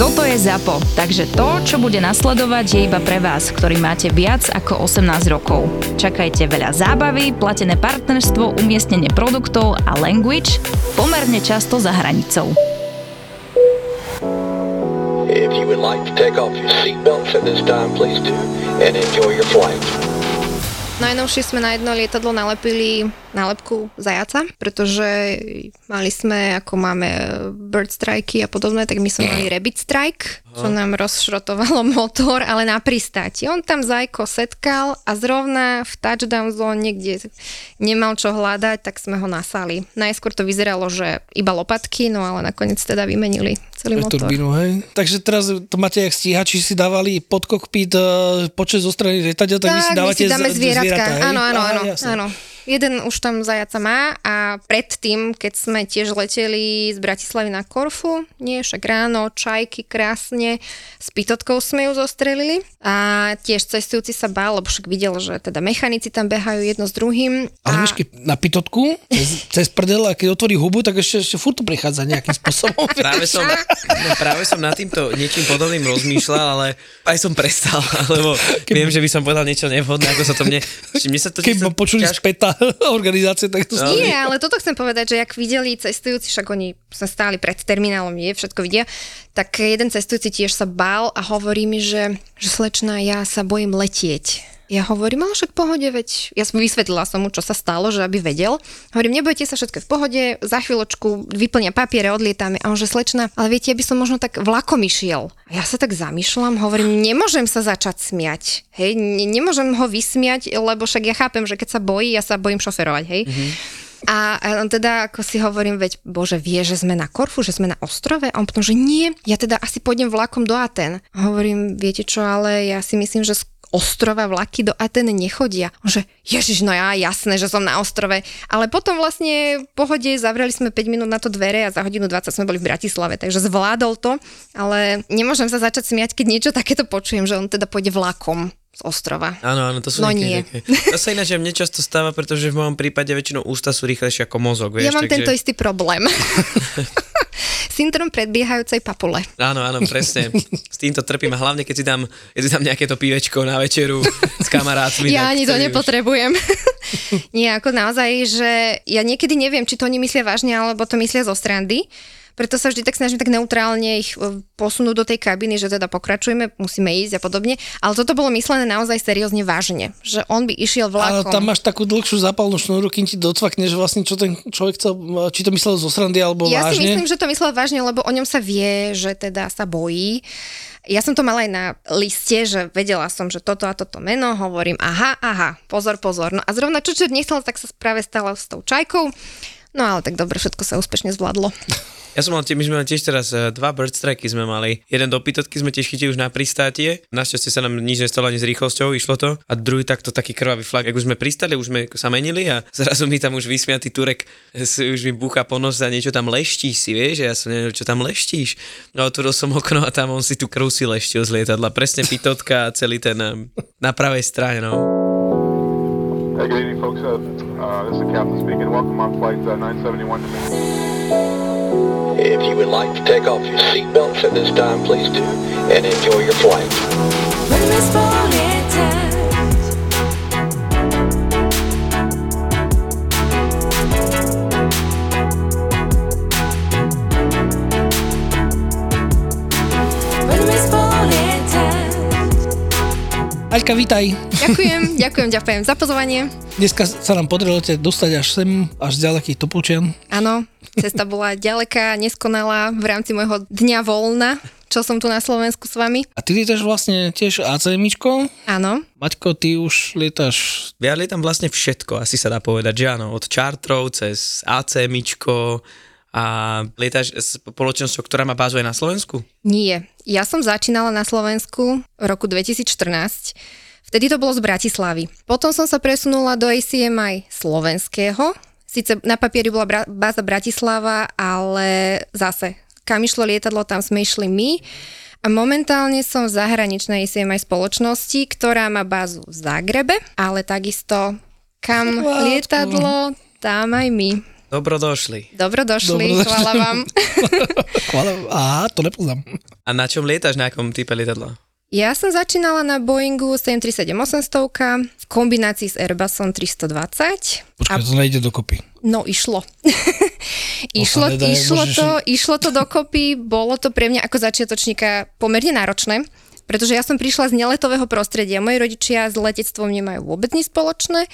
toto je ZAPO, takže to, čo bude nasledovať, je iba pre vás, ktorý máte viac ako 18 rokov. Čakajte veľa zábavy, platené partnerstvo, umiestnenie produktov a language pomerne často za hranicou. If you would like to take off your seatbelts at this time, please do, and enjoy your flight. Najnovšie sme na jedno lietadlo nalepili nálepku zajaca, pretože mali sme, ako máme bird strike a podobné, tak my sme mali rabbit strike, čo nám rozšrotovalo motor, ale na pristáti. On tam zajko setkal a zrovna v touchdown zóne, kde nemal čo hľadať, tak sme ho nasali. Najskôr to vyzeralo, že iba lopatky, no ale nakoniec teda vymenili celý motor. Turbínu, hej? Takže teraz to máte jak stíhači, si dávali pod kokpit uh, počet zo strany lietadla, tak, tak vy si dávate my si dáme zvieratka. zvieratá, hej? Áno, áno, áno, áno. Jeden už tam zajaca má a predtým, keď sme tiež leteli z Bratislavy na Korfu, nie však ráno, čajky krásne, s pitotkou sme ju zostrelili a tiež cestujúci sa bál, lebo však videl, že teda mechanici tam behajú jedno s druhým. Ale a... keď na pitotku, cez, cez prdel a keď otvorí hubu, tak ešte, ešte furt to prichádza nejakým spôsobom. práve, som, no, práve som nad týmto niečím podobným rozmýšľal, ale aj som prestal, lebo keď... viem, že by som povedal niečo nevhodné, ako sa to mne... mne sa to, keď ma počuli ťaž... späta, organizácie, tak to no. Nie, ale toto chcem povedať, že ak videli cestujúci, však oni sa stáli pred terminálom, je, všetko vidia, tak jeden cestujúci tiež sa bál a hovorí mi, že, že slečná, ja sa bojím letieť ja hovorím, ale však pohode, veď ja som vysvetlila som mu, čo sa stalo, že aby vedel. Hovorím, nebojte sa, všetko v pohode, za chvíľočku vyplnia papiere, odlietame. A on že slečna, ale viete, ja by som možno tak vlakom išiel. A ja sa tak zamýšľam, hovorím, nemôžem sa začať smiať. Hej, ne, nemôžem ho vysmiať, lebo však ja chápem, že keď sa bojí, ja sa bojím šoferovať, hej. Mm-hmm. A on teda, ako si hovorím, veď bože, vie, že sme na Korfu, že sme na ostrove? A on potom, že nie, ja teda asi pôjdem vlakom do Aten. Hovorím, viete čo, ale ja si myslím, že ostrova vlaky do Aten nechodia. Že ježiš, no ja, jasné, že som na ostrove. Ale potom vlastne v pohode zavreli sme 5 minút na to dvere a za hodinu 20 sme boli v Bratislave, takže zvládol to, ale nemôžem sa začať smiať, keď niečo takéto počujem, že on teda pôjde vlakom z ostrova. Áno, áno, to sú no nie. Nejaké. To sa ináč mne často stáva, pretože v mojom prípade väčšinou ústa sú rýchlejšie ako mozog. Vieš, ja mám takže... tento istý problém. Syndrom predbiehajúcej papule. Áno, áno, presne. S týmto trpím a hlavne keď si dám, keď si dám nejaké to pívečko na večeru s kamarátmi. ja ani to nepotrebujem. Nie, ako naozaj, že ja niekedy neviem, či to oni myslia vážne, alebo to myslia zo strandy preto sa vždy tak snažím tak neutrálne ich e, posunúť do tej kabiny, že teda pokračujeme, musíme ísť a podobne. Ale toto bolo myslené naozaj seriózne vážne, že on by išiel vlakom. Ale tam máš takú dlhšiu zápalnú šnúru, kým ti docvakne, že vlastne čo ten človek chcel, či to myslel zo srandy alebo ja vážne. Ja si myslím, že to myslel vážne, lebo o ňom sa vie, že teda sa bojí. Ja som to mala aj na liste, že vedela som, že toto a toto meno, hovorím, aha, aha, pozor, pozor. No a zrovna čo nechcela, tak sa práve stala s tou čajkou. No ale tak dobre, všetko sa úspešne zvládlo. Ja som mal, my sme mali tiež teraz uh, dva bird strike sme mali. Jeden do pitotky sme tiež chytili už na pristátie. Našťastie sa nám nič nestalo ani s rýchlosťou, išlo to. A druhý takto taký krvavý flak. Ak už sme pristali, už sme sa menili a zrazu mi tam už vysmiatý Turek už mi búcha po nos a niečo tam leští si, vieš? Ja som neviem, čo tam leštíš. No otvoril som okno a tam on si tu krv si leštil z lietadla. Presne pitotka a celý ten um, na pravej strane, no. Hey, good evening, folks. Uh, uh, this is the Captain speaking. Welcome on flight uh, 971. If you would like to take off your seatbelts at this time, please do, and enjoy your flight. Aťka, vítaj. Ďakujem, ďakujem, ďakujem za pozvanie. Dneska sa nám podarilo ťa dostať až sem, až z ďalekých Topolčian. Áno, cesta bola ďaleká, neskonalá v rámci môjho dňa voľna, čo som tu na Slovensku s vami. A ty lietaš vlastne tiež ACMIčko? Áno, Maťko, ty už lietaš... Ja lietam vlastne všetko, asi sa dá povedať, že áno, od čartrov cez ACMIčko a lietaš s spoločnosťou, ktorá má bázu aj na Slovensku? nie. Ja som začínala na Slovensku v roku 2014. Vtedy to bolo z Bratislavy. Potom som sa presunula do ACMI slovenského. Sice na papieri bola bra- báza Bratislava, ale zase, kam išlo lietadlo, tam sme išli my. A momentálne som v zahraničnej ACMI spoločnosti, ktorá má bázu v Zagrebe, ale takisto kam Chváľko. lietadlo, tam aj my. Dobro došli. Dobro došli, Dobro došli. chvála vám. Chvála, á, to nepoznám. A na čom lietaš, na akom type lietadla? Ja som začínala na Boeingu 737-800 v kombinácii s Airbusom 320. Počkaj, to nejde dokopy. No išlo. išlo, nedá, išlo, môžeš- to, išlo to dokopy, bolo to pre mňa ako začiatočníka pomerne náročné, pretože ja som prišla z neletového prostredia. Moji rodičia s letectvom nemajú vôbec nič spoločné.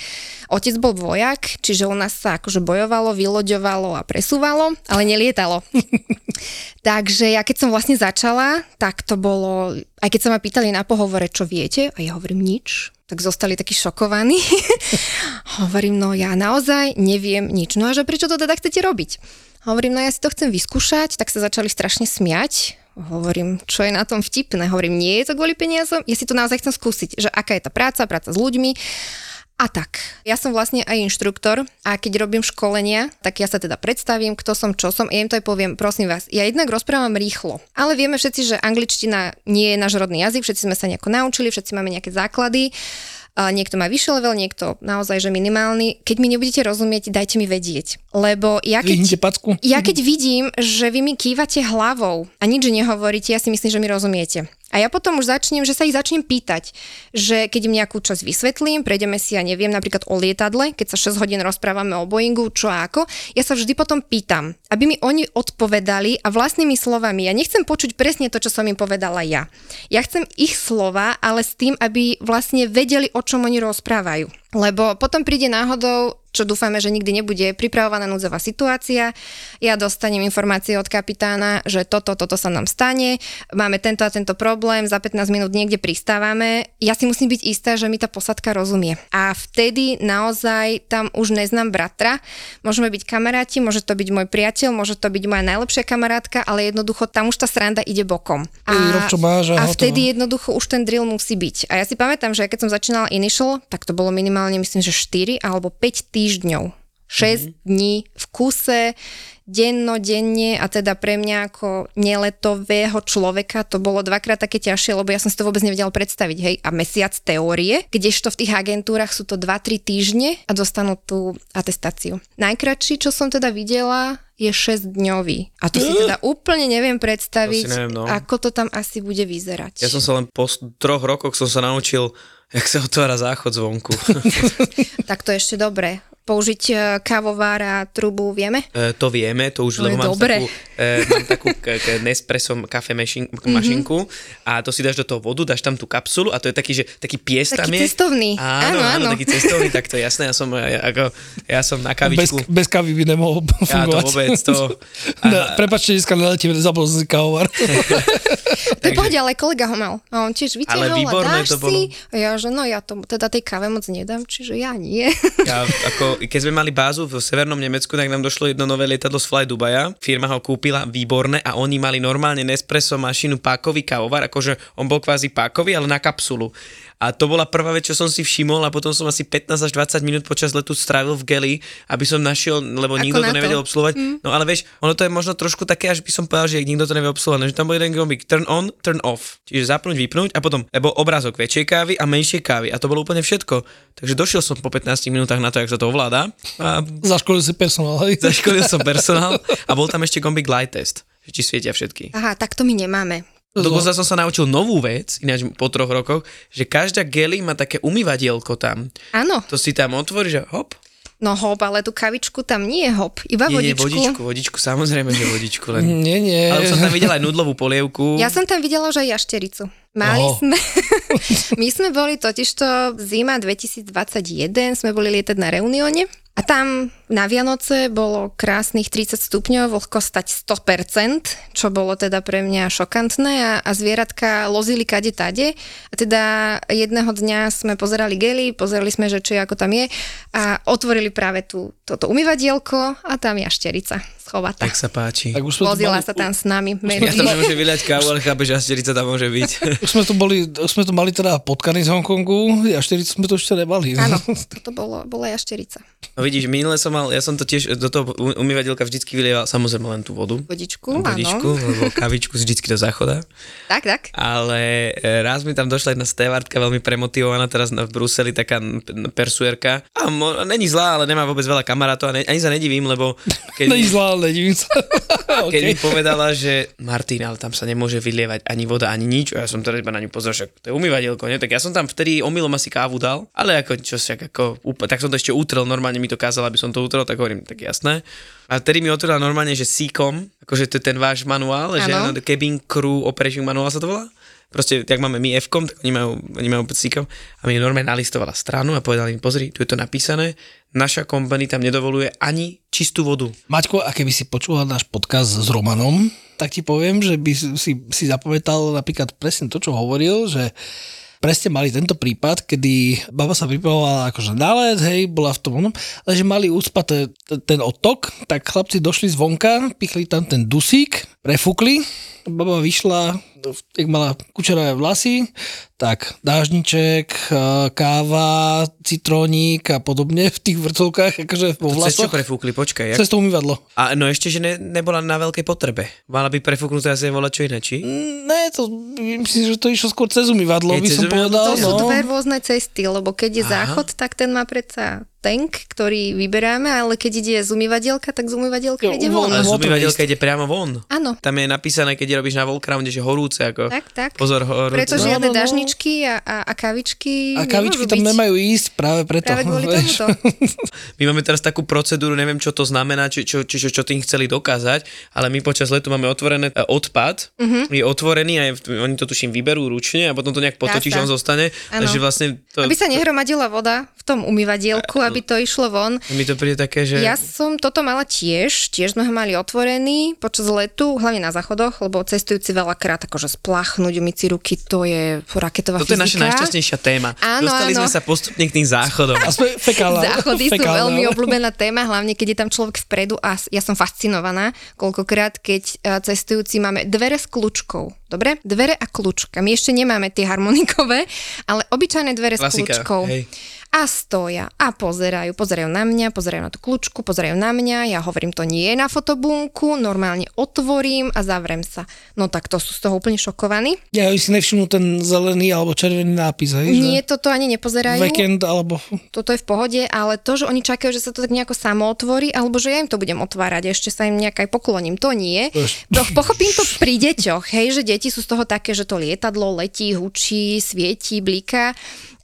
Otec bol vojak, čiže u nás sa akože bojovalo, vyloďovalo a presúvalo, ale nelietalo. Takže ja keď som vlastne začala, tak to bolo, aj keď sa ma pýtali na pohovore, čo viete, a ja hovorím nič, tak zostali takí šokovaní. hovorím, no ja naozaj neviem nič. No a že prečo to teda chcete robiť? Hovorím, no ja si to chcem vyskúšať, tak sa začali strašne smiať. Hovorím, čo je na tom vtipné? Hovorím, nie je to kvôli peniazom, ja si to naozaj chcem skúsiť, že aká je tá práca, práca s ľuďmi. A tak, ja som vlastne aj inštruktor a keď robím školenia, tak ja sa teda predstavím, kto som, čo som, ja im to aj poviem, prosím vás, ja jednak rozprávam rýchlo, ale vieme všetci, že angličtina nie je náš rodný jazyk, všetci sme sa nejako naučili, všetci máme nejaké základy, niekto má vyšší level, niekto naozaj, že minimálny. Keď mi nebudete rozumieť, dajte mi vedieť. Lebo ja keď... Ja keď vidím, že vy mi kývate hlavou a nič nehovoríte, ja si myslím, že mi rozumiete. A ja potom už začnem, že sa ich začnem pýtať, že keď im nejakú časť vysvetlím, prejdeme si, ja neviem, napríklad o lietadle, keď sa 6 hodín rozprávame o Boeingu, čo a ako, ja sa vždy potom pýtam, aby mi oni odpovedali a vlastnými slovami. Ja nechcem počuť presne to, čo som im povedala ja. Ja chcem ich slova, ale s tým, aby vlastne vedeli, o čom oni rozprávajú. Lebo potom príde náhodou, čo dúfame, že nikdy nebude, pripravovaná núdzová situácia. Ja dostanem informácie od kapitána, že toto, toto sa nám stane, máme tento a tento problém, za 15 minút niekde pristávame. Ja si musím byť istá, že mi tá posadka rozumie. A vtedy naozaj tam už neznám bratra. Môžeme byť kamaráti, môže to byť môj priateľ, môže to byť moja najlepšia kamarátka, ale jednoducho tam už tá sranda ide bokom. Ty rob, čo máš a a vtedy jednoducho už ten drill musí byť. A ja si pamätám, že keď som začínala Initial, tak to bolo minimálne myslím, že 4 alebo 5 týždňov. 6 mm-hmm. dní v kuse, denno, denne a teda pre mňa ako neletového človeka to bolo dvakrát také ťažšie, lebo ja som si to vôbec nevedela predstaviť, hej, a mesiac teórie, kdežto v tých agentúrach sú to 2-3 týždne a dostanú tú atestáciu. Najkračší, čo som teda videla, je 6 dňový. A to si teda úplne neviem predstaviť, neviem, no. ako to tam asi bude vyzerať. Ja som sa len po troch rokoch som sa naučil, jak sa otvára záchod zvonku. Tak to ešte dobre. Použiť e, kávovár a trubu vieme? E, to vieme, to už, je lebo mám dobre. takú, e, mám takú k, k Nespresso kafe mašin, Mhm. mašinku a to si dáš do toho vodu, dáš tam tú kapsulu a to je taký, že taký pies Taký tam je. cestovný. Áno, Áno, áno, taký cestovný, tak to je jasné, ja som, ja, ako, ja som na Bez, kavičku. bez kávy by nemohol Ja to fungovať. vôbec, to... Ne, prepačte, dneska neletíme, zabol si kávovar. To pohode, ale kolega ho mal. A on tiež vytiahol a výborné dáš to bolo. si. A ja, že no ja to teda tej káve moc nedám, čiže ja nie. Ja, ako, keď sme mali bázu v severnom Nemecku, tak nám došlo jedno nové lietadlo z Fly Dubaja. Firma ho kúpila, výborné, a oni mali normálne Nespresso mašinu pákový kávovar, akože on bol kvázi pákový, ale na kapsulu. A to bola prvá vec, čo som si všimol a potom som asi 15 až 20 minút počas letu strávil v geli, aby som našiel, lebo Ako nikto na to to. nevedel obsluhovať. Mm. No ale vieš, ono to je možno trošku také, až by som povedal, že nikto to nevie obsluhovať, že tam bol jeden gombík, turn on, turn off. Čiže zapnúť, vypnúť a potom, lebo obrázok väčšej kávy a menšej kávy a to bolo úplne všetko. Takže došiel som po 15 minútach na to, jak sa to ovláda a Zaškolil si personál, hej? zaškolil som personál a bol tam ešte gombík light test, či svietia všetky. Aha, tak to my nemáme. Dokonca som sa naučil novú vec, ináč po troch rokoch, že každá geli má také umývadielko tam. Áš To si tam otvoríš a hop. No hop, ale tú kavičku tam nie je hop, iba Nie, nie, vodičku. vodičku, vodičku, samozrejme, že vodičku len. Nie, nie. Ale už som tam videl aj nudlovú polievku. Ja som tam videla, že aj jaštericu. Mali Oho. sme, my sme boli totižto zima 2021, sme boli lietať na Reunione a tam na Vianoce bolo krásnych 30 stupňov, vlhkostať 100%, čo bolo teda pre mňa šokantné. A, a zvieratka lozili kade tade. A teda jedného dňa sme pozerali gely, pozerali sme, že čo je, ako tam je. A otvorili práve tú, toto umývadielko a tam jašterica schovatá. Tak sa páči. Tak už Vozila mali, sa tam s nami. Ja tam nemôžem vyliať kávu, ale chápeš, že asterica tam môže byť. už sme tu boli, už sme tu mali teda potkany z Hongkongu, a 40 sme to ešte nemali. Áno, toto bolo, bola jašterica. No vidíš, minule som mal, ja som to tiež do toho u- umývateľka vždycky vylieval samozrejme len tú vodu. Vodičku, Vodičku, áno. alebo kavičku vždycky do záchoda. Tak, tak. Ale e, raz mi tam došla jedna stevartka veľmi premotivovaná teraz na- v Bruseli, taká persuerka. A mo, není zlá, ale nemá vôbec veľa kamarátov a ne, ani sa nedivím, lebo keď, Není zlá, ale nedivím sa. keď mi okay. povedala, že Martin, ale tam sa nemôže vylievať ani voda, ani nič. A ja som teda iba na ňu pozrel, že to je umývadielko, nie? Tak ja som tam vtedy omylom asi kávu dal, ale ako čo si, ako, úpl- tak som to ešte utrel, normálne mi to kázala, aby som to utrel, tak hovorím, tak jasné. A vtedy mi otvorila normálne, že síkom, akože to je ten váš manuál, že Áno. no, Cabin Crew Operation Manual sa to volá? Proste, jak máme my f tak oni majú, oni majú síkom. A mi normálne nalistovala stranu a povedala mi, pozri, tu je to napísané, naša company tam nedovoluje ani čistú vodu. Maťko, a keby si počúval náš podcast s Romanom, tak ti poviem, že by si, si zapamätal napríklad presne to, čo hovoril, že presne mali tento prípad, kedy baba sa pripravovala akože na let, hej, bola v tom onom, ale že mali ucpaté t- ten odtok, tak chlapci došli zvonka, pichli tam ten dusík, prefúkli, baba vyšla, jak mala kučeravé vlasy, tak dážniček, eh, káva, citrónik a podobne v tých vrcolkách, akože vo To cez čo vlasoch. prefúkli, počkaj. Jak... Cez to umývadlo. A no ešte, že ne, nebola na veľkej potrebe. Mala by prefúknúť asi volať čo iné, či? Ne, to myslím, že to išlo skôr cez umývadlo, Je by cez som umývadlo? povedal. To sú no. dve rôzne cesty, lebo keď je Aha. záchod, tak ten má predsa tank, ktorý vyberáme, ale keď ide z umývadielka, tak z umývadielka Jo, ide von. Ale z umývateľka ide priamo von. Áno, Tam je napísané, keď robíš na Volcrounde, že horúce, ako tak, tak. pozor, horúce. Preto No, žiadne no, no. dažničky a, a, a kavičky A kavičky tam byť. nemajú ísť práve preto. Práve kvôli vieš. tomuto. My máme teraz takú procedúru, neviem, čo to znamená, či, čo, či, čo, čo tým chceli dokázať, ale my počas letu máme otvorené e, odpad, Mhm. je otvorený a je, oni to tuším vyberú ručne a potom to nejak potočíš on zostane. Takže vlastne to, Aby sa nehromadila voda v tom umývadielku, aby to išlo von. mi to príde také, že... Ja som toto mala tiež, tiež sme ho mali otvorený počas letu, hlavne na záchodoch, lebo cestujúci veľakrát akože splachnúť, umyť si ruky, to je raketová Toto je naša fyzika. najšťastnejšia téma. Áno, Dostali áno. sme sa postupne k tým záchodom. A sme fekálne. Záchody sú fekálne, veľmi obľúbená téma, hlavne keď je tam človek vpredu a ja som fascinovaná, koľkokrát, keď eh, cestujúci máme dvere s kľúčkou. Dobre? Dvere a kľúčka. My ešte nemáme tie harmonikové, ale obyčajné dvere Klasika, s kľúčkou. hej. A stoja a pozerajú, pozerajú na mňa, pozerajú na tú kľúčku, pozerajú na mňa, ja hovorím, to nie je na fotobunku, normálne otvorím a zavrem sa. No tak to sú z toho úplne šokovaní. Ja si nevšimnú ten zelený alebo červený nápis, hej? Nie, toto ani že nepozerajú. Weekend alebo... toto je v pohode, ale to, že oni čakajú, že sa to tak nejako samo otvorí, alebo že ja im to budem otvárať, ešte sa im nejak aj pokloním, to nie. To, pochopím to pri deťoch, hej, že deti sú z toho také, že to lietadlo letí, hučí, svieti, bliká,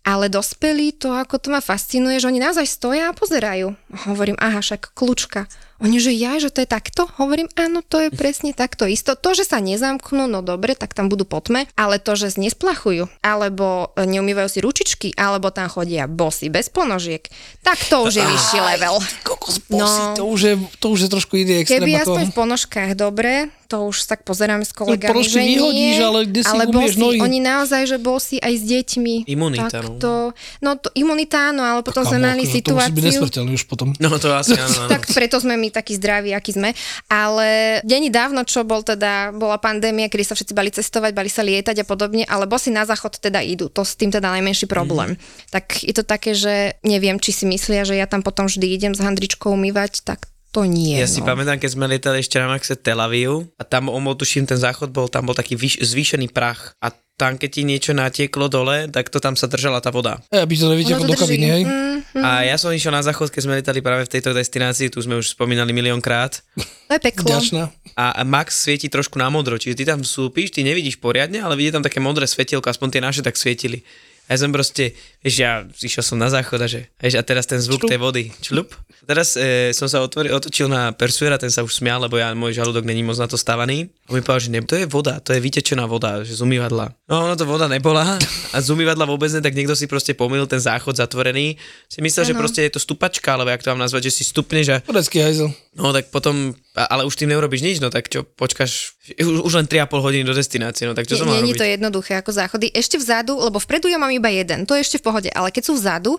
ale dospelí to, ako to ma fascinuje, že oni naozaj stoja a pozerajú. Hovorím, aha, však kľúčka. Oni, že ja, že to je takto? Hovorím, áno, to je presne takto isto. To, že sa nezamknú, no dobre, tak tam budú potme, ale to, že nesplachujú, alebo neumývajú si ručičky, alebo tam chodia bosy bez ponožiek, tak to už je vyšší level. Kokos No. to, už je, to už je trošku iný extrém. Keby aspoň v ponožkách dobre, to už tak pozerám s kolegami, ponožky že nie, vyhodíš, ale kde si ale bosy, nohy? oni naozaj, že bosy aj s deťmi. Imunita, Tak no. to, no to imunita áno, ale potom sme Kamo, mali akože To musí byť situáciu... nesmrteľný už potom. No to asi áno. áno. Tak preto sme my takí zdraví, akí sme. Ale není dávno, čo bol teda, bola pandémia, kedy sa všetci bali cestovať, bali sa lietať a podobne, ale bosy na záchod teda idú. To s tým teda najmenší problém. Mhm. Tak je to také, že neviem, či si myslia, že ja tam potom vždy idem s handričkou umývať, tak to nie. Ja si no. pamätám, keď sme lietali ešte na Maxe Tel Aviv a tam, on bol, tuším, ten záchod bol, tam bol taký vyš, zvýšený prach a tam, keď ti niečo natieklo dole, tak to tam sa držala tá voda. E, Aby to nevytieklo do kabiny, hej? Mm, A ja som išiel na záchod, keď sme lietali práve v tejto destinácii, tu sme už spomínali miliónkrát. to je peklo. Vďačná. A Max svieti trošku na modro, čiže ty tam vstúpiš, ty nevidíš poriadne, ale vidíš tam také modré svetielko, aspoň tie naše tak svietili. A ja som proste Vieš, ja išiel som na záchod a že, vieš, a teraz ten zvuk Člup. tej vody, člup. Teraz e, som sa otvoril, otočil na Persuera, ten sa už smial, lebo ja, môj žalúdok není moc na to stavaný. On mi povedal, že ne, to je voda, to je vytečená voda, že z umývadla. No, ono to voda nebola a z umývadla vôbec ne, tak niekto si proste pomýlil ten záchod zatvorený. Si myslel, že Áno. proste je to stupačka, alebo jak to mám nazvať, že si stupneš a Turecký hajzel. No tak potom, a- ale už tým neurobiš nič, no tak čo, počkáš, už, už len 3,5 hodiny do destinácie, no tak čo som mal Není robiť? to jednoduché ako záchody. Ešte vzadu, lebo vpredu ja mám iba jeden, to je ešte v pohode, ale keď sú vzadu,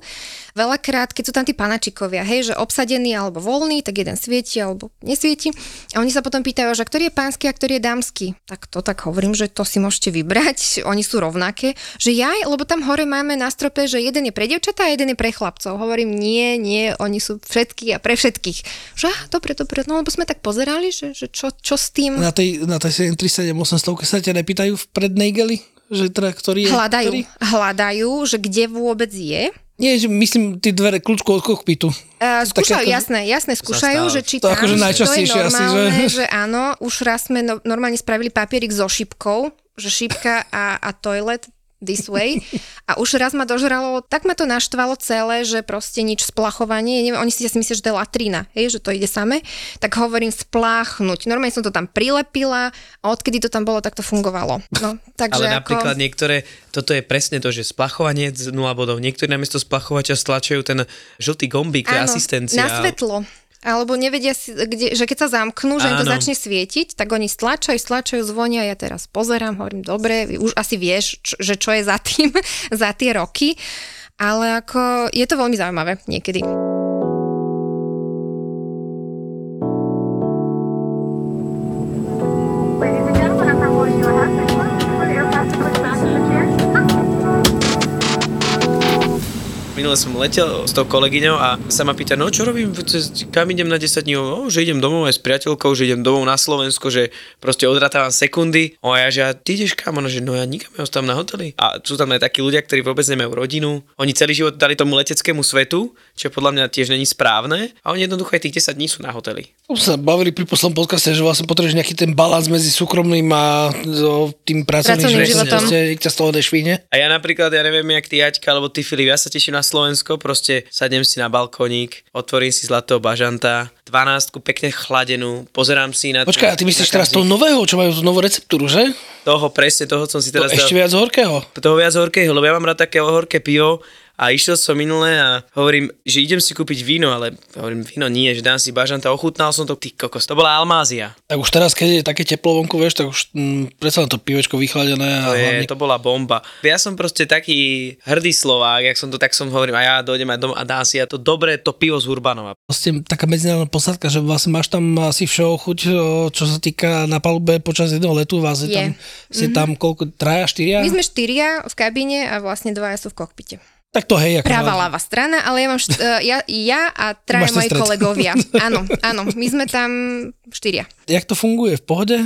veľakrát, keď sú tam tí panačikovia, hej, že obsadený alebo voľný, tak jeden svieti alebo nesvieti. A oni sa potom pýtajú, že ktorý je pánsky a ktorý je dámsky. Tak to tak hovorím, že to si môžete vybrať, oni sú rovnaké. Že ja, lebo tam hore máme na strope, že jeden je pre devčatá a jeden je pre chlapcov. Hovorím, nie, nie, oni sú všetky a pre všetkých. Že, dobre, dobre, no lebo sme tak pozerali, že, že čo, čo s tým. Na tej, na tej 737 800 sa ťa nepýtajú v prednej geli? Že teda, ktorý je... Hľadajú, Ktorý? hľadajú, že kde vôbec je. Nie, že myslím tie dvere kľúčku od kokpitu. Uh, skúšajú, ako- jasné, jasné, skúšajú, že či To tam, akože to je najčastejšie asi, normálne, že- že áno, už raz sme no, normálne spravili papierik so šipkou, že šipka a, a toilet this way. A už raz ma dožralo, tak ma to naštvalo celé, že proste nič splachovanie, neviem, oni si asi myslia, že to je latrina, hej, že to ide same, tak hovorím spláchnuť. Normálne som to tam prilepila a odkedy to tam bolo, tak to fungovalo. No, takže Ale ako... napríklad niektoré, toto je presne to, že splachovanie z 0 bodov. Niektorí namiesto splachovača stlačajú ten žltý gombík, je asistencia. na svetlo. Alebo nevedia, si, kde, že keď sa zamknú, že im to Áno. začne svietiť, tak oni stlačajú, stlačajú, zvonia, ja teraz pozerám, hovorím, dobre, už asi vieš, čo, že čo je za tým, za tie roky, ale ako je to veľmi zaujímavé niekedy. Minule som letel s tou kolegyňou a sa ma pýta, no čo robím, kam idem na 10 dní? No, že idem domov aj s priateľkou, že idem domov na Slovensko, že proste odratávam sekundy. O ja, že a ty ideš kam? Ona, že no ja nikam, ja ostávam na hoteli. A sú tam aj takí ľudia, ktorí vôbec nemajú rodinu. Oni celý život dali tomu leteckému svetu, čo podľa mňa tiež není správne. A oni jednoducho aj tých 10 dní sú na hoteli. Už sa bavili pri poslednom podcaste, že vlastne potrebuješ nejaký ten balans medzi súkromným a so tým pracovným, Pracovným že životom. nikto z toho nešvíne. A ja napríklad, ja neviem, jak ty Jaťka, alebo ty Filip, ja sa teším na Slovensko, proste sadnem si na balkónik, otvorím si zlatého bažanta, 12 pekne chladenú, pozerám si na... Počkaj, a ty myslíš teraz toho nového, čo majú novú receptúru, že? Toho, presne, toho som si To teraz ešte dal. viac horkého. Toho viac horkého, lebo ja mám rád také horké pivo a išiel som minule a hovorím, že idem si kúpiť víno, ale hovorím, víno nie, že dám si bažanta, ochutnal som to, ty kokos, to bola Almázia. Tak už teraz, keď je také teplo vonku, vieš, tak už mm, predsa to pivečko vychladené a To, je, hlavne... to bola bomba. Ja som proste taký hrdý Slovák, jak som to tak som hovorím, a ja dojdem aj dom a dám si ja to dobré, to pivo z Urbanova. Vlastne taká medzinárodná posádka, že vlastne máš tam asi všeho chuť, čo sa týka na palube počas jedného letu, vás je, Je. tam, ste tam koľko, traja, štyria? My sme štyria v kabíne a vlastne dvaja sú v kokpite. Tak to hej, ako Práva ľava strana, ale ja mám št- uh, ja, ja a traja moji kolegovia. Áno, áno, my sme tam štyria. Jak to funguje, v pohode?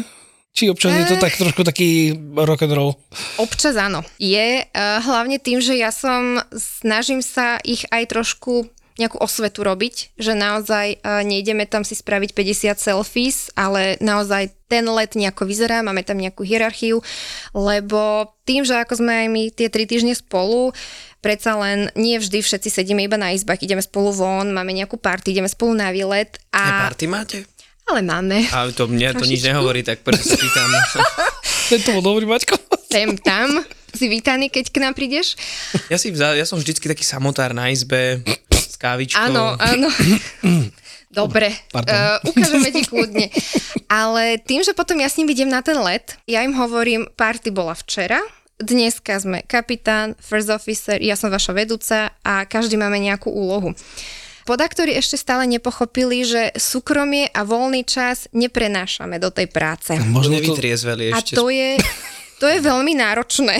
Či občas je to Eh. tak trošku taký rock and roll? Občas áno. Je uh, hlavne tým, že ja som, snažím sa ich aj trošku nejakú osvetu robiť, že naozaj uh, nejdeme tam si spraviť 50 selfies, ale naozaj ten let nejako vyzerá, máme tam nejakú hierarchiu, lebo tým, že ako sme aj my tie tri týždne spolu, predsa len nie vždy všetci sedíme iba na izbách, ideme spolu von, máme nejakú party, ideme spolu na výlet A a... party máte? Ale máme. A to mne to nič Trošičku. nehovorí, tak preto sa pýtam. Tento bol dobrý, Maťko. Sem tam, si vítaný, keď k nám prídeš. Ja, si vza, ja som vždycky taký samotár na izbe s kávičkou. Áno, áno. Dobre, Pardon. uh, ukážeme ti kľudne. Ale tým, že potom ja s ním idem na ten let, ja im hovorím, party bola včera, dneska sme kapitán, first officer, ja som vaša vedúca a každý máme nejakú úlohu. Podaktori ešte stále nepochopili, že súkromie a voľný čas neprenášame do tej práce. Možno to, Nevytriezveli A ešte. to je, to je veľmi náročné.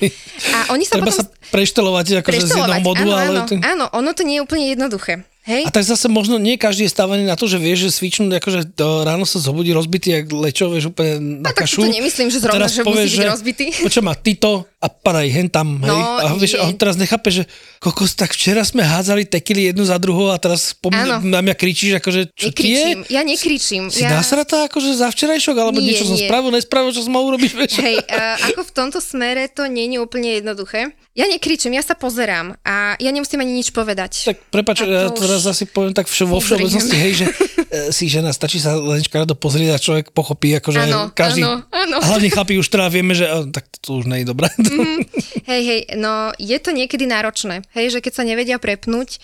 A oni sa treba potom... sa preštelovať akože z jedného modu, áno, ale... áno, to- áno, ono to nie je úplne jednoduché. Hej? A tak zase možno nie každý je stávaný na to, že vieš, že svičnúť, akože to ráno sa zobudí rozbitý, jak lečo, vieš, úplne na A tak si kašu. to nemyslím, že zrovna, že povieš, musí byť rozbitý. Počujem ma, ty to a padaj hen tam, hej. No, a, vieš, a on teraz nechápe, že kokos, tak včera sme hádzali tekily jednu za druhou a teraz po mne, na mňa kričíš, akože čo ti je? Nekričím, ja nekričím. Si ja... nasratá akože za včerajšok, alebo Nie, niečo som nie. spravil, nespravil, čo som mal urobiť, vieš? Hej, uh, ako v tomto smere to nie je úplne jednoduché. Ja nekričím, ja sa pozerám a ja nemusím ani nič povedať. Tak prepač, ja už teraz asi poviem tak vo všeobecnosti, hej, že e, si žena, stačí sa len škaredo pozrieť a človek pochopí, akože Áno, každý, áno, áno. a hlavne chlapi už teda vieme, že o, tak to už nie je dobré. Hej, hej, no je to niekedy náročné, hej, že keď sa nevedia prepnúť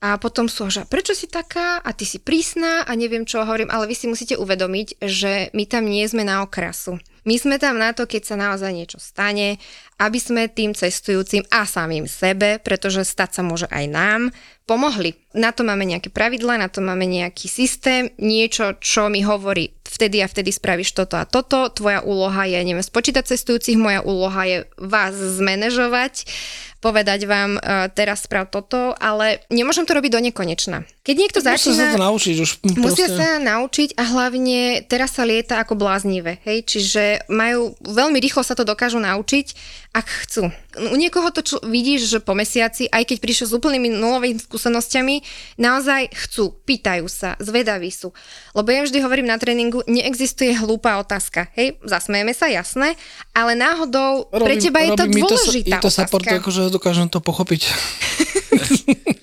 a potom sú, že prečo si taká a ty si prísna a neviem čo hovorím, ale vy si musíte uvedomiť, že my tam nie sme na okrasu. My sme tam na to, keď sa naozaj niečo stane, aby sme tým cestujúcim a samým sebe, pretože stať sa môže aj nám, pomohli. Na to máme nejaké pravidla, na to máme nejaký systém, niečo, čo mi hovorí, vtedy a vtedy spravíš toto a toto, tvoja úloha je, neviem, spočítať cestujúcich, moja úloha je vás zmanéžovať, povedať vám, uh, teraz sprav toto, ale nemôžem to robiť do nekonečna. Keď niekto Musia sa začína... to naučiť už. Musia proste. sa naučiť a hlavne teraz sa lieta ako bláznivé, hej, čiže majú, veľmi rýchlo sa to dokážu naučiť, ak chcú. U niekoho to čl- vidíš, že po mesiaci, aj keď prišiel s úplnými nulovými skúsenosťami, naozaj chcú, pýtajú sa, zvedaví sú. Lebo ja vždy hovorím na tréningu, neexistuje hlúpa otázka, hej, zasmejeme sa, jasné, ale náhodou pre teba je to dôležitá to, sa- je to support, otázka. akože dokážem to pochopiť.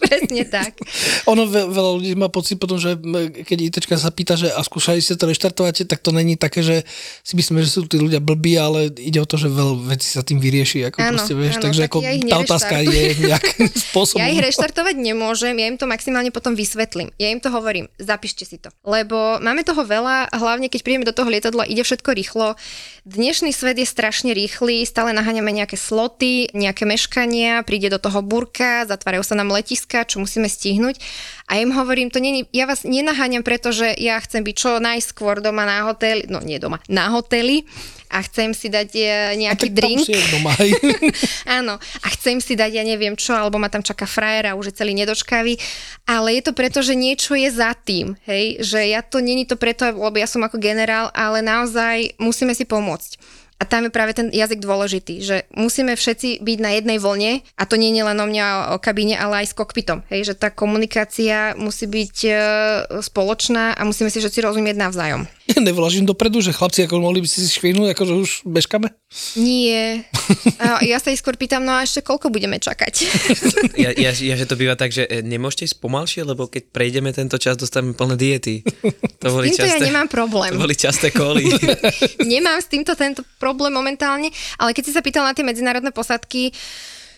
Presne tak. Ono ve, veľa ľudí má pocit potom, že keď ITčka sa pýta, že a skúšali ste to reštartovať, tak to není také, že si myslíme, že sú tí ľudia blbí, ale ide o to, že veľa vecí sa tým vyrieši. Ako Áno, proste, vieš, áno, takže tak ako ja tá otázka je nejakým spôsobom. Ja ich reštartovať nemôžem, ja im to maximálne potom vysvetlím. Ja im to hovorím, zapíšte si to. Lebo máme toho veľa, hlavne keď prídeme do toho lietadla, ide všetko rýchlo. Dnešný svet je strašne rýchly, stále naháňame nejaké sloty, nejaké meškania, príde do toho burka, zatvárajú sa nám letiska, čo musíme stihnúť. A im hovorím, to nie, ja vás nenaháňam, pretože ja chcem byť čo najskôr doma na hoteli, no nie doma, na hoteli a chcem si dať e, a nejaký tam drink. doma, hej. Áno, a chcem si dať ja neviem čo, alebo ma tam čaká frajer a už je celý nedočkavý, ale je to preto, že niečo je za tým, hej, že ja to není to preto, lebo ja som ako generál, ale naozaj musíme si pomôcť. A tam je práve ten jazyk dôležitý, že musíme všetci byť na jednej vlne a to nie je len o mňa o kabíne, ale aj s kokpitom. Hej, že tá komunikácia musí byť e, spoločná a musíme si všetci rozumieť navzájom. Nevoláš im dopredu, že chlapci, ako mohli by si si švihnúť, akože už bežkame? Nie. A ja sa ich skôr pýtam, no a ešte koľko budeme čakať? Ja, ja, ja, že to býva tak, že e, nemôžete ísť pomalšie, lebo keď prejdeme tento čas, dostaneme plné diety. To S boli týmto ja časté, nemám problém. to boli časté koly. Nemám s týmto tento problém momentálne, ale keď si sa pýtal na tie medzinárodné posadky,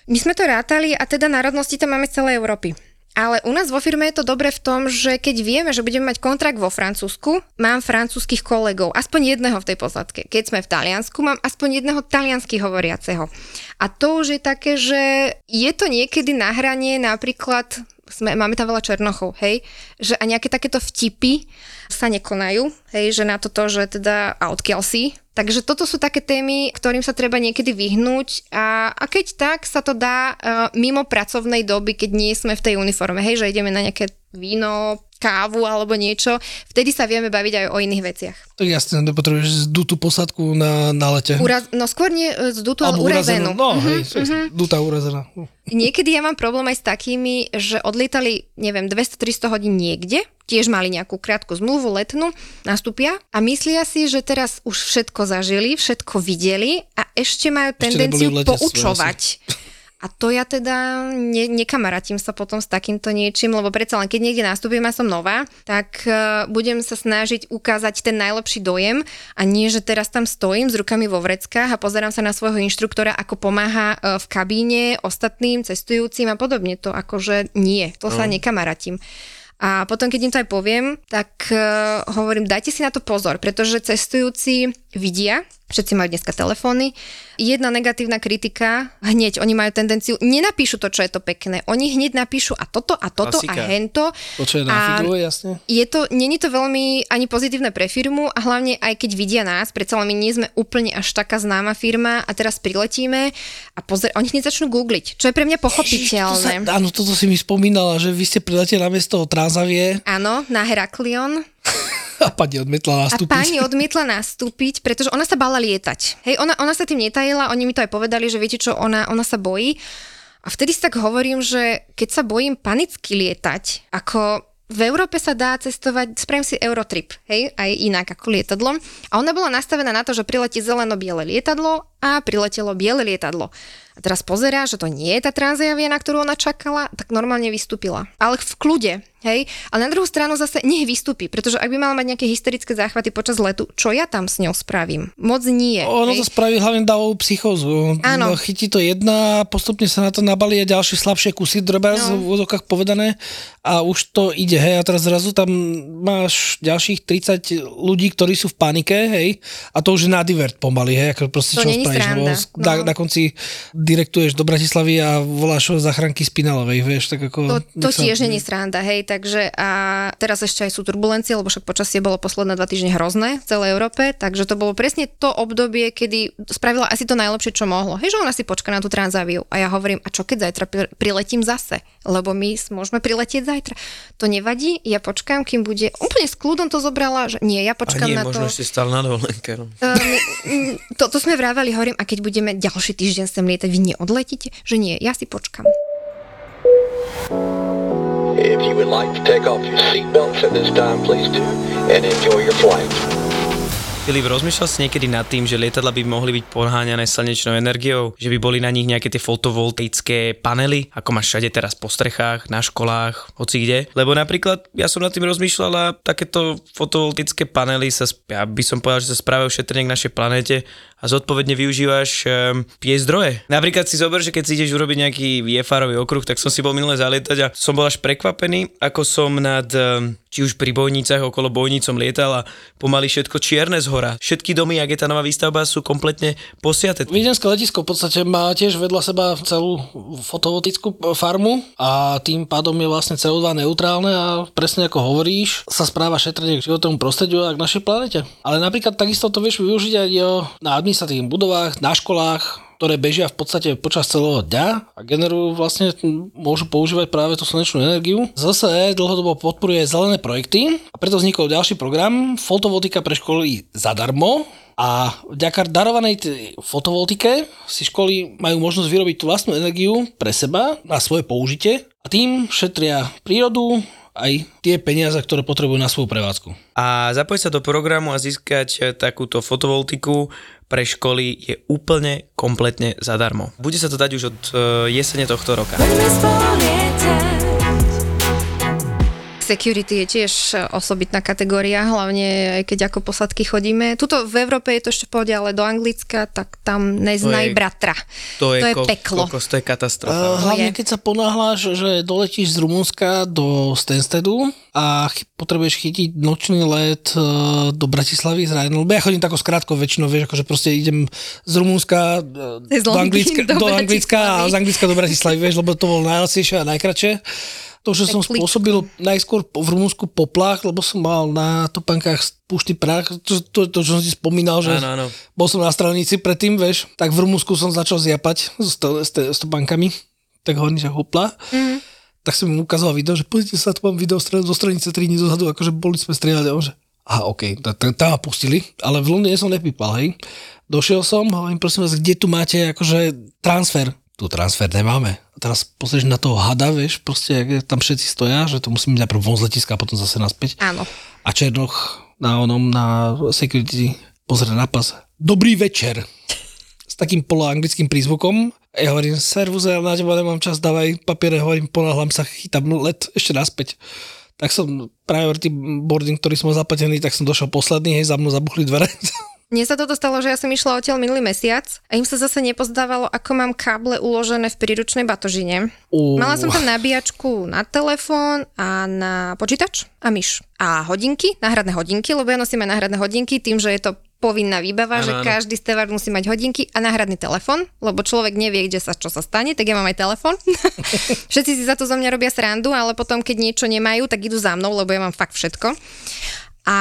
my sme to rátali a teda národnosti tam máme z celej Európy. Ale u nás vo firme je to dobre v tom, že keď vieme, že budeme mať kontrakt vo Francúzsku, mám francúzskych kolegov, aspoň jedného v tej posadke. Keď sme v Taliansku, mám aspoň jedného taliansky hovoriaceho. A to už je také, že je to niekedy na hranie napríklad sme, máme tam veľa černochov, hej, že a nejaké takéto vtipy sa nekonajú, hej, že na toto, že teda a odkiaľ si. Takže toto sú také témy, ktorým sa treba niekedy vyhnúť a, a keď tak sa to dá uh, mimo pracovnej doby, keď nie sme v tej uniforme, hej, že ideme na nejaké víno, kávu alebo niečo, vtedy sa vieme baviť aj o iných veciach. Jasne, nepotrebuješ zdutú posadku na, na lete. Uraz, no skôr nie e, z dutu, ale urazenú. No, Mhm, hej, mm-hmm. dutá urazená. Niekedy ja mám problém aj s takými, že odlietali, neviem, 200-300 hodín niekde, tiež mali nejakú krátku zmluvu letnú, nastúpia a myslia si, že teraz už všetko zažili, všetko videli a ešte majú Ešte tendenciu lete poučovať. A to ja teda ne, nekamaratím sa potom s takýmto niečím, lebo predsa len keď niekde nastúpim a som nová, tak uh, budem sa snažiť ukázať ten najlepší dojem a nie, že teraz tam stojím s rukami vo vreckách a pozerám sa na svojho inštruktora, ako pomáha uh, v kabíne ostatným cestujúcim a podobne. To akože nie, to sa nekamaratím. A potom, keď im to aj poviem, tak uh, hovorím, dajte si na to pozor, pretože cestujúci vidia, všetci majú dneska telefóny, jedna negatívna kritika, hneď oni majú tendenciu, nenapíšu to, čo je to pekné, oni hneď napíšu a toto a toto Klasika. a hento. To, čo je A nafiguruje, jasne. je to, není to veľmi ani pozitívne pre firmu a hlavne aj keď vidia nás, predsa len my nie sme úplne až taká známa firma a teraz priletíme a pozor, oni hneď začnú googliť, čo je pre mňa To pochopiteľné. sa, áno, toto si mi spomínala, že vy ste prileteli na miesto Transavie Áno, na Heraklion. a pani odmietla A nastúpiť. pani odmietla nastúpiť, pretože ona sa bála lietať. Hej, ona, ona sa tým netajila, oni mi to aj povedali, že viete čo, ona, ona sa bojí. A vtedy si tak hovorím, že keď sa bojím panicky lietať, ako v Európe sa dá cestovať, spravím si Eurotrip, hej, aj inak ako lietadlom. A ona bola nastavená na to, že priletí zeleno-biele lietadlo a priletelo biele lietadlo. A teraz pozerá, že to nie je tá Transjavia, na ktorú ona čakala, tak normálne vystúpila. Ale v kľude, hej. Ale na druhú stranu zase nech vystúpi, pretože ak by mala mať nejaké hysterické záchvaty počas letu, čo ja tam s ňou spravím? Moc nie. Ono hej. to spraví hlavne davovú psychózu. Áno. No, Chytí to jedna, postupne sa na to nabalia ďalšie slabšie kusy drba no. v úzokách povedané a už to ide, hej, a teraz zrazu tam máš ďalších 30 ľudí, ktorí sú v panike, hej, a to už je na divert pomaly, hej, ako proste To čo spravíš, sranda, lebo na, no. na konci direktuješ do Bratislavy a voláš o záchranky Spinalovej, vieš, tak ako... To, to sa- tiež není sranda, hej, takže a teraz ešte aj sú turbulencie, lebo však počasie bolo posledné dva týždne hrozné v celej Európe, takže to bolo presne to obdobie, kedy spravila asi to najlepšie, čo mohlo. Hej, že ona si počka na tú transáviu a ja hovorím, a čo keď zajtra pri- priletím zase, lebo my môžeme priletieť zajtra. To nevadí, ja počkám, kým bude, úplne s kľudom to zobrala, že nie, ja A počkám nie, na možno to. ešte stále na dovolenke. No. Um, to, to sme vrávali, hovorím, a keď budeme ďalší týždeň sem lietať, vy neodletíte? Že nie, ja si počkam. If you would like to take off your seatbelts at this time, please do, and enjoy your flight. Filip, rozmýšľal si niekedy nad tým, že lietadla by mohli byť poháňané slnečnou energiou, že by boli na nich nejaké tie fotovoltaické panely, ako máš všade teraz po strechách, na školách, hoci kde. Lebo napríklad ja som nad tým rozmýšľal a takéto fotovoltaické panely sa, ja by som povedal, že sa správajú šetrne k našej planete a zodpovedne využívaš um, tie zdroje. Napríklad si zober, že keď si ideš urobiť nejaký VFR-ový okruh, tak som si bol minule zalietať a som bol až prekvapený, ako som nad um, či už pri bojnicách okolo bojnicom lietal a pomaly všetko čierne z hora. Všetky domy, ak je tá nová výstavba, sú kompletne posiate. Viedenské letisko v podstate má tiež vedľa seba celú fotovoltickú farmu a tým pádom je vlastne CO2 neutrálne a presne ako hovoríš, sa správa šetrenie k životnému prostrediu a k našej planete. Ale napríklad takisto to vieš využiť aj o- na administratívnych budovách, na školách, ktoré bežia v podstate počas celého dňa a generujú vlastne, môžu používať práve tú slnečnú energiu. ZSE dlhodobo podporuje zelené projekty a preto vznikol ďalší program fotovoltika pre školy zadarmo a vďaka darovanej fotovoltike si školy majú možnosť vyrobiť tú vlastnú energiu pre seba na svoje použitie a tým šetria prírodu aj tie peniaze, ktoré potrebujú na svoju prevádzku. A zapojiť sa do programu a získať e, takúto fotovoltiku pre školy je úplne kompletne zadarmo. Bude sa to dať už od e, jesene tohto roka. Security je tiež osobitná kategória, hlavne aj keď ako posadky chodíme. Tuto v Európe je to ešte pohode, ale do Anglicka, tak tam neznaj je- bratra. To je, to je ko- peklo. Kokos, to je katastrofa. Uh, To hlavne je. keď sa ponáhľaš, že doletíš z Rumunska do Stansteadu a potrebuješ chytiť nočný let uh, do Bratislavy z Ryanair, lebo ja chodím tako skrátko väčšinou, vieš, akože proste idem z Rumunska uh, Z do, Anglicka, do do Anglicka a z Anglicka do Bratislavy, vieš, lebo to bolo najlacnejšie a najkračšie. To, že som klíčko. spôsobil najskôr v Rumunsku poplach, lebo som mal na topankách puštý prach, to, to, to, čo som si spomínal, že Áno, áno. bol som na strelnici predtým, vieš, tak v Rumunsku som začal zjapať s, to, s, te- s topankami, tak hovorím, že hopla. Mm. Tak som im ukázal video, že pozrite sa, tu mám video zo strelnice 3 dní dozadu, akože boli sme strieľali, a on že aha, OK, tam ma pustili, ale v Londýne som nepípal, hej. Došiel som, hovorím, prosím vás, kde tu máte akože transfer? Tu transfer nemáme. A teraz pozrieš na toho hada, vieš, proste, jak je- tam všetci stoja, že to musím ísť najprv von z letiska a potom zase naspäť. Áno. A Černoch na onom, na security pozrie na pas. Dobrý večer. S takým poloanglickým prízvukom. Ja hovorím, servus, ja na teba nemám čas, dávaj papiere, hovorím, ponáhľam sa, chytám let ešte naspäť. Tak som priority boarding, ktorý som mal zaplatený, tak som došiel posledný, hej, za mnou zabuchli dvere. Mne sa toto stalo, že ja som išla odtiaľ minulý mesiac a im sa zase nepozdávalo, ako mám káble uložené v príručnej batožine. Ú. Mala som tam nabíjačku na telefón a na počítač a myš. A hodinky, náhradné hodinky, lebo ja nosím aj náhradné hodinky tým, že je to povinná výbava, Áno, že áno. každý stevard musí mať hodinky a náhradný telefón, lebo človek nevie, kde sa čo sa stane, tak ja mám aj telefón. Všetci si za to zo mňa robia srandu, ale potom, keď niečo nemajú, tak idú za mnou, lebo ja mám fakt všetko. A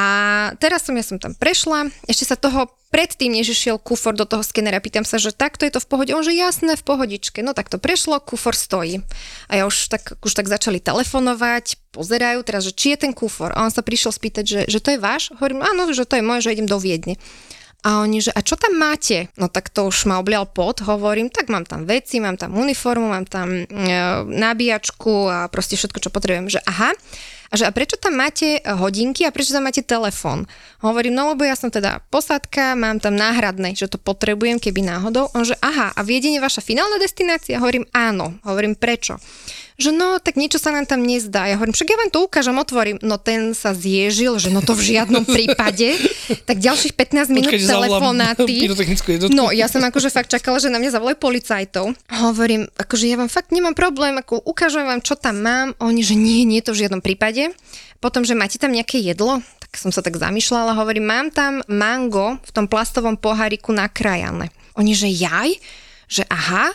teraz som, ja som tam prešla, ešte sa toho predtým, než išiel kufor do toho skenera, pýtam sa, že takto je to v pohode. On, že jasné, v pohodičke. No tak to prešlo, kufor stojí. A ja už tak, už tak začali telefonovať, pozerajú teraz, že či je ten kufor. A on sa prišiel spýtať, že, že to je váš? Hovorím, áno, že to je moje, že idem do Viedne. A oni, že a čo tam máte? No tak to už ma oblial pot, hovorím, tak mám tam veci, mám tam uniformu, mám tam e, nabíjačku a proste všetko, čo potrebujem. Že aha, A že a prečo tam máte hodinky a prečo tam máte telefón? Hovorím, no lebo ja som teda posádka, mám tam náhradné, že to potrebujem, keby náhodou. On že aha, a viedenie vaša finálna destinácia? Hovorím áno. Hovorím prečo? Že no, tak niečo sa nám tam nezdá. Ja hovorím, však ja vám to ukážem, otvorím. No ten sa zježil, že no to v žiadnom prípade. Tak ďalších 15 minút zavolám telefonáty. No, ja som akože fakt čakala, že na mňa zavolajú policajtov. Hovorím, akože ja vám fakt nemám problém, ako ukážem vám, čo tam mám. Oni, že nie, nie to v žiadnom prípade. Potom, že máte tam nejaké jedlo, tak som sa tak zamýšľala, hovorím, mám tam mango v tom plastovom poháriku nakrájané. Oni, že jaj, že aha,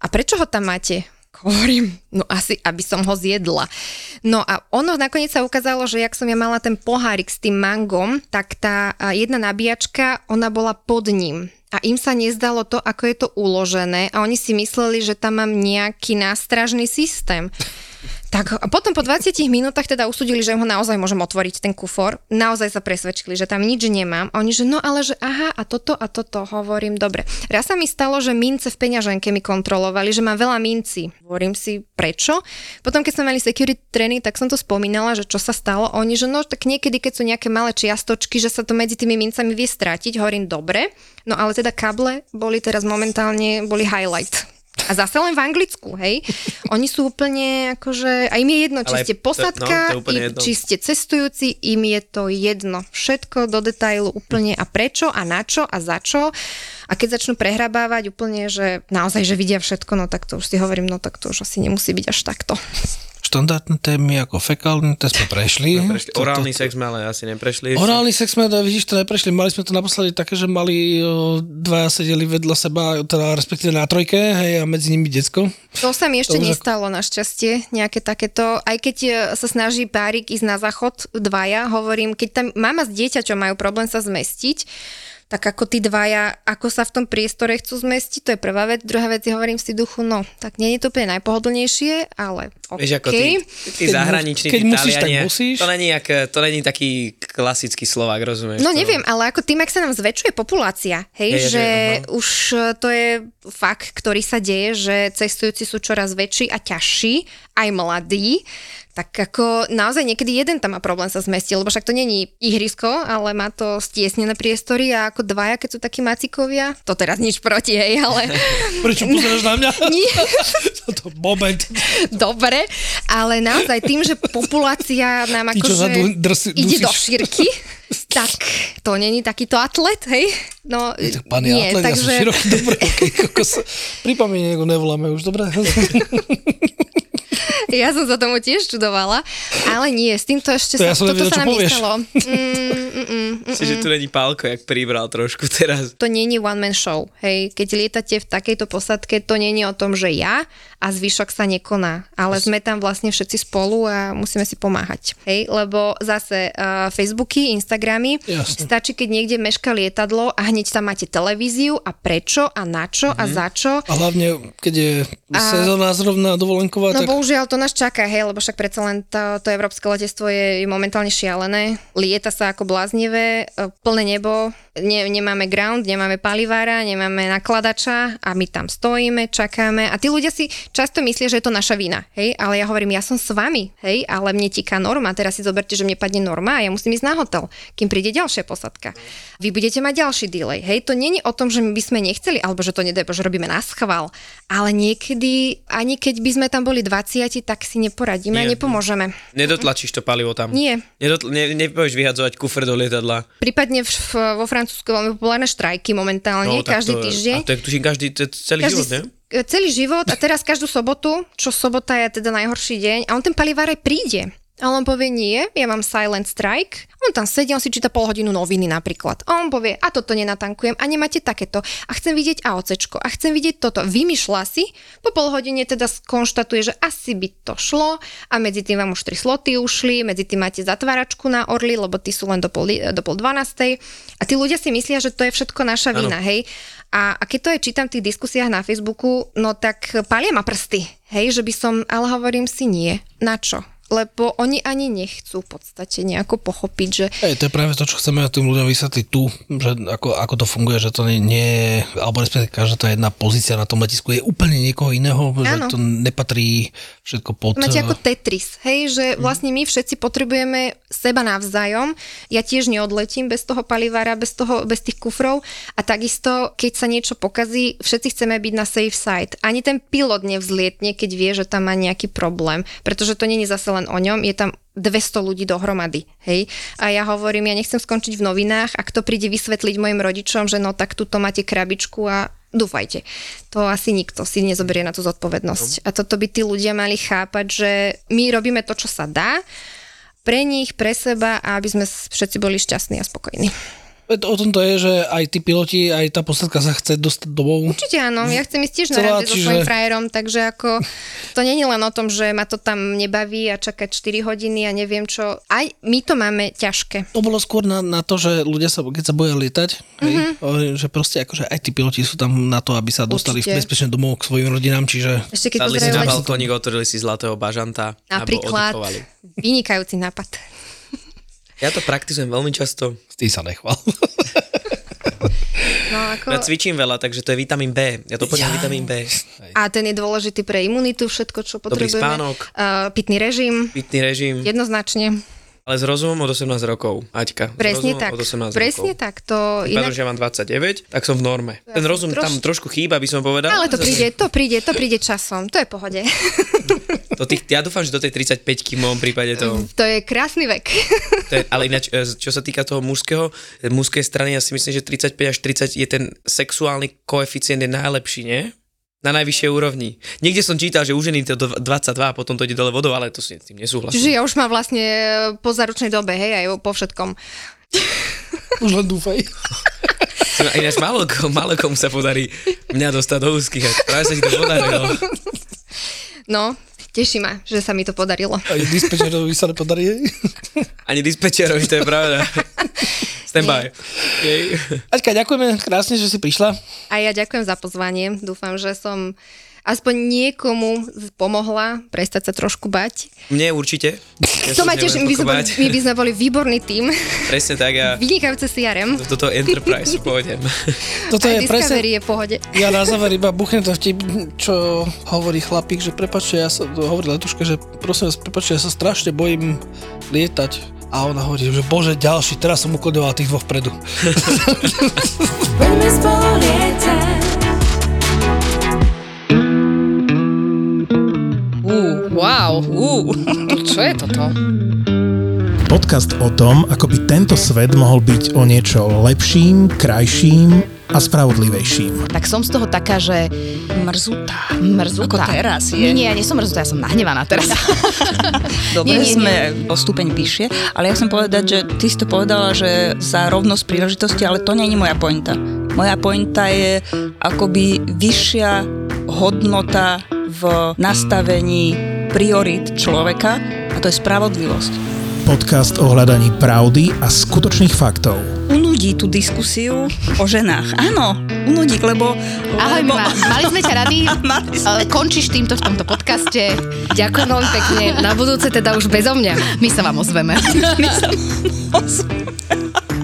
a prečo ho tam máte? Hovorím, no asi, aby som ho zjedla. No a ono nakoniec sa ukázalo, že jak som ja mala ten pohárik s tým mangom, tak tá jedna nabíjačka, ona bola pod ním. A im sa nezdalo to, ako je to uložené a oni si mysleli, že tam mám nejaký nástražný systém. Tak a potom po 20 minútach teda usúdili, že ho naozaj môžem otvoriť ten kufor. Naozaj sa presvedčili, že tam nič nemám. A oni, že no ale že aha a toto a toto hovorím, dobre. Raz sa mi stalo, že mince v peňaženke mi kontrolovali, že mám veľa mincí. Hovorím si prečo. Potom keď sme mali security training, tak som to spomínala, že čo sa stalo. Oni, že no tak niekedy, keď sú nejaké malé čiastočky, že sa to medzi tými mincami vie stratiť. Hovorím dobre. No ale teda kable boli teraz momentálne, boli highlight. A zase len v Anglicku, hej. Oni sú úplne akože, a im je jedno, či Ale ste to- posadka, no, to je úplne i- jedno. či ste cestujúci, im je to jedno. Všetko do detailu úplne a prečo a na čo a za čo. A keď začnú prehrabávať úplne, že naozaj, že vidia všetko, no tak to už si hovorím, no tak to už asi nemusí byť až takto. Štandardné témy ako fekálny test sme prešli. Prešli, To- to- orálny sex sme ale asi neprešli. Orálny sex sme, vidíš, to neprešli. Mali sme to naposledy také, že mali o, dvaja sedeli vedľa seba, teda respektíve na trojke, hej, a medzi nimi decko. To sa mi ešte To už ako- nestalo našťastie, nejaké takéto, aj keď e, sa snaží párik ísť na záchod dvaja, hovorím, keď tam mama s dieťaťom majú problém sa zmestiť, tak ako tí dvaja, ako sa v tom priestore chcú zmestiť, to je prvá vec. Druhá vec, hovorím si duchu, no, tak nie je to úplne najpohodlnejšie, ale OK. Vieš, ako tí, tí Keď zahraniční keď musíš, tak musíš. To není, jak, to není taký klasický Slovák, rozumieš? No to, neviem, ale ako tým, ak sa nám zväčšuje populácia, hej, Hej, že- aha. už e, to je fakt, ktorý sa deje, že cestujúci sú čoraz väčší a ťažší, aj mladí, tak ako naozaj niekedy jeden tam má problém sa zmestiť, lebo však to není ihrisko, ale má to stiesnené priestory a ako dvaja, keď sú takí macikovia, to teraz nič proti, hej, ale Prečo pozeráš na mňa? nie, Toto moment. dobre, ale naozaj tým, že populácia nám akože ide do šírky, tak to není takýto atlet, hej? No, Tak pán je nie, atlet, ja som takže... široký, kokos. Pri pamätníku nevoláme už, dobre? Ja som sa tomu tiež čudovala, ale nie, s týmto ešte To sa, ja som toto nevedel, sa nám povieš. nestalo. Mm, mm, mm, mm, Čiže tu není pálko, jak pribral trošku teraz. to je one man show, hej. Keď lietate v takejto posadke, to je o tom, že ja a zvyšok sa nekoná, ale sme tam vlastne všetci spolu a musíme si pomáhať, hej, lebo zase uh, Facebooky, Instagramy, Jasne. stačí, keď niekde meška lietadlo a hneď tam máte televíziu a prečo a na čo a za čo. A hlavne, keď je sezóna zrovna dovolenková, No tak bohužiaľ to nás čaká, hej, lebo však predsa len to, to európske letectvo je, je momentálne šialené. Lieta sa ako bláznivé, e, plné nebo, ne, nemáme ground, nemáme palivára, nemáme nakladača a my tam stojíme, čakáme a tí ľudia si často myslia, že je to naša vina, hej, ale ja hovorím, ja som s vami, hej, ale mne tiká norma, teraz si zoberte, že mne padne norma a ja musím ísť na hotel, kým príde ďalšia posadka. Vy budete mať ďalší delay, hej, to není o tom, že my by sme nechceli, alebo že to nedaj, že robíme na schvál, ale niekedy, ani keď by sme tam boli 20, tak si neporadíme a Nie. nepomôžeme. Nedotlačíš to palivo tam. Nie. Nedotl- ne, nepôjdeš vyhadzovať kufr do lietadla. Prípadne v, vo Francúzsku máme populárne štrajky momentálne, No, každý to, týždeň. A to je tuším každý, to je celý Každý, život, ne? Celý život a teraz každú sobotu, čo sobota je teda najhorší deň a on ten palivár aj príde. A on povie, nie, ja mám silent strike. On tam sedí, on si číta pol hodinu noviny napríklad. A on povie, a toto nenatankujem, a nemáte takéto. A chcem vidieť AOCčko, a chcem vidieť toto. Vymýšľa si, po pol hodine teda skonštatuje, že asi by to šlo a medzi tým vám už tri sloty ušli, medzi tým máte zatváračku na orly, lebo tí sú len do pol, do pol 12. A tí ľudia si myslia, že to je všetko naša vina, hej. A, a keď to aj čítam v tých diskusiách na Facebooku, no tak palia ma prsty, hej, že by som, ale hovorím si nie. Na čo? Lebo oni ani nechcú v podstate nejako pochopiť, že Hej, to je práve to, čo chceme tým ľuďom vysvetliť tu, že ako, ako to funguje, že to nie, nie alebo respektíve každá tá jedna pozícia na tom letisku je úplne niekoho iného, Áno. že to nepatrí všetko pod... máte eh, ako Tetris, hej, že vlastne my všetci potrebujeme seba navzájom. Ja tiež neodletím bez toho palivára, bez, toho, bez tých kufrov a takisto, keď sa niečo pokazí, všetci chceme byť na safe side. Ani ten pilot nevzlietne, keď vie, že tam má nejaký problém, pretože to nie je zase len o ňom, je tam 200 ľudí dohromady, hej. A ja hovorím, ja nechcem skončiť v novinách, ak to príde vysvetliť mojim rodičom, že no tak tuto máte krabičku a dúfajte. To asi nikto si nezoberie na tú zodpovednosť. A toto by tí ľudia mali chápať, že my robíme to, čo sa dá, pre nich, pre seba a aby sme všetci boli šťastní a spokojní. O tom to je, že aj tí piloti, aj tá posledka sa chce dostať domov. Určite áno, ja chcem ísť tiež na rande so čiže- svojím frajerom, takže ako to není len o tom, že ma to tam nebaví a čakať 4 hodiny a neviem čo. Aj my to máme ťažké. To bolo skôr na, na to, že ľudia sa, keď sa boja lietať, hej, Mhm. že proste akože aj tí piloti sú tam na to, aby sa dostali Určite. bezpečne domov k svojim rodinám, čiže Ešte keď Sadli si na balkónik, otvorili si zlatého bažanta napríklad vynikajúci nápad. Ja to praktizujem veľmi často. tým sa nechval. No, ako... Ja cvičím veľa, takže to je vitamín B. Ja to poďam vitamín B. A ten je dôležitý pre imunitu, všetko, čo Dobrý potrebujeme. spánok. Uh, pitný režim, Pitný režim, jednoznačne. ale s rozumom od 18 rokov. Aťka. Presne tak. Od 18 Presne rokov. tak. To Inak... inak... že ja mám 29, tak som v norme. Ten rozum troš- tam trošku chýba, by som povedal. Ale to príde, to príde, to príde časom. To je v pohode. Do tých, ja dúfam, že do tej 35 v mojom prípade to... to je krásny vek. to je, ale ináč, e, čo sa týka toho mužského, mužskej strany, ja si myslím, že 35 až 30 je ten sexuálny koeficient je najlepší, nie? Na najvyššej úrovni. Niekde som čítal, že u ženy to do 22 a potom to ide dole vodou, ale to si s tým nesúhlasím. Čiže ja už mám vlastne po zaručnej dobe, hej, aj po všetkom. Už len dúfaj. Ináč málo, málo komu sa podarí mňa dostať do úzkých. Práve sa ti to podarilo. No, teší ma, že sa mi to podarilo. Aj dispečerovi sa nepodarí. Ani dispečerovi, to je pravda. Stand by. Aťka, ďakujeme krásne, že si prišla. A ja ďakujem za pozvanie. Dúfam, že som aspoň niekomu pomohla prestať sa trošku bať. Mne určite. Ja to ma tiež, my, sme my by sme boli výborný tým. Presne tak, ja Vynikajúce CRM. do toho Enterprise pôjdem. Toto Aj je presne... Je v pohode. Ja na záver iba buchnem to vtip, čo hovorí chlapík, že prepačte, ja sa, hovorí letuška, že prosím vás, prepačte, ja sa strašne bojím lietať. A ona hovorí, že bože, ďalší, teraz som ukloňoval tých dvoch vpredu. Poďme spolu lietať. Wow, uh, čo je toto? Podcast o tom, ako by tento svet mohol byť o niečo lepším, krajším a spravodlivejším. Tak som z toho taká, že Mrzutá. mrzutá. Ako teraz je. Nie, nie, ja nie som mrzutá, ja som nahnevaná teraz. Dobre, Nie, nie, sme o stupeň vyššie, ale ja chcem povedať, že ty si to povedala, že za rovnosť príležitosti, ale to nie je moja pointa. Moja pointa je akoby vyššia hodnota v nastavení priorit človeka a to je spravodlivosť. Podcast o hľadaní pravdy a skutočných faktov. Unudí tú diskusiu o ženách. Áno, unudí, lebo... Ahoj, lebo... Mali sme ťa rady, sme. Končíš týmto v tomto podcaste. Ďakujem veľmi pekne, na budúce teda už bezo mňa. My sa vám ozveme. My sa